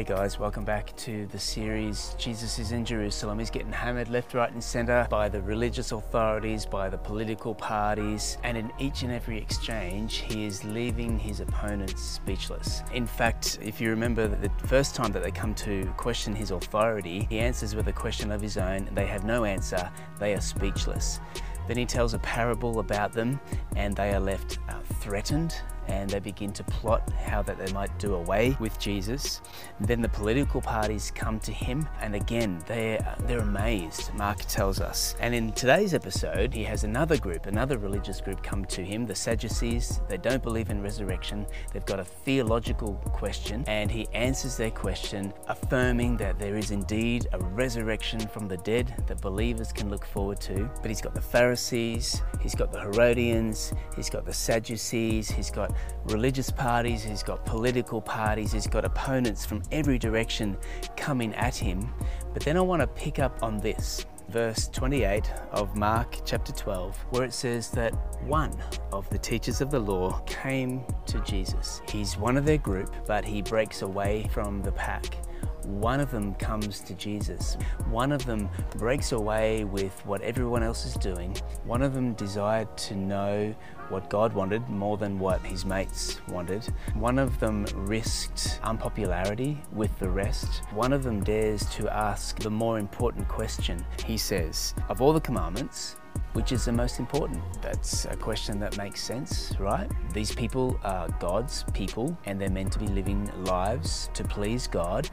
Hey guys, welcome back to the series Jesus is in Jerusalem. He's getting hammered left, right, and center by the religious authorities, by the political parties, and in each and every exchange, he is leaving his opponents speechless. In fact, if you remember the first time that they come to question his authority, he answers with a question of his own. They have no answer, they are speechless. Then he tells a parable about them, and they are left uh, threatened and they begin to plot how that they might do away with Jesus. Then the political parties come to him and again they're, they're amazed, Mark tells us. And in today's episode he has another group, another religious group come to him, the Sadducees. They don't believe in resurrection. They've got a theological question and he answers their question affirming that there is indeed a resurrection from the dead that believers can look forward to. But he's got the Pharisees, he's got the Herodians, he's got the Sadducees, he's got religious parties, he's got political parties, he's got opponents from every direction coming at him. But then I want to pick up on this verse 28 of Mark chapter 12, where it says that one of the teachers of the law came to Jesus. He's one of their group, but he breaks away from the pack. One of them comes to Jesus. One of them breaks away with what everyone else is doing. One of them desired to know what God wanted more than what his mates wanted. One of them risked unpopularity with the rest. One of them dares to ask the more important question. He says, Of all the commandments, which is the most important? That's a question that makes sense, right? These people are God's people and they're meant to be living lives to please God.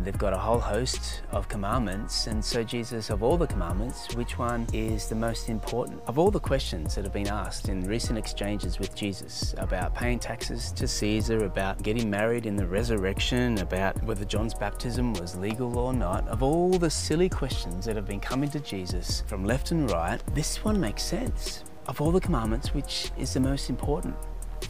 They've got a whole host of commandments, and so Jesus, of all the commandments, which one is the most important? Of all the questions that have been asked in recent exchanges with Jesus about paying taxes to Caesar, about getting married in the resurrection, about whether John's baptism was legal or not, of all the silly questions that have been coming to Jesus from left and right, this one makes sense. Of all the commandments, which is the most important?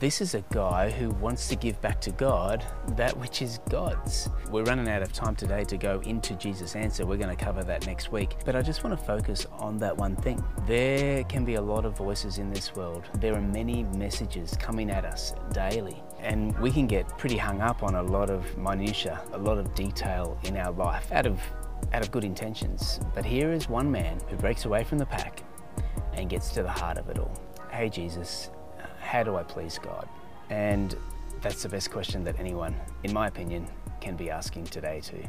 This is a guy who wants to give back to God that which is God's. We're running out of time today to go into Jesus' answer. We're going to cover that next week. But I just want to focus on that one thing. There can be a lot of voices in this world. There are many messages coming at us daily. And we can get pretty hung up on a lot of minutia, a lot of detail in our life out of out of good intentions. But here is one man who breaks away from the pack and gets to the heart of it all. Hey Jesus, how do I please God? And that's the best question that anyone, in my opinion, can be asking today too.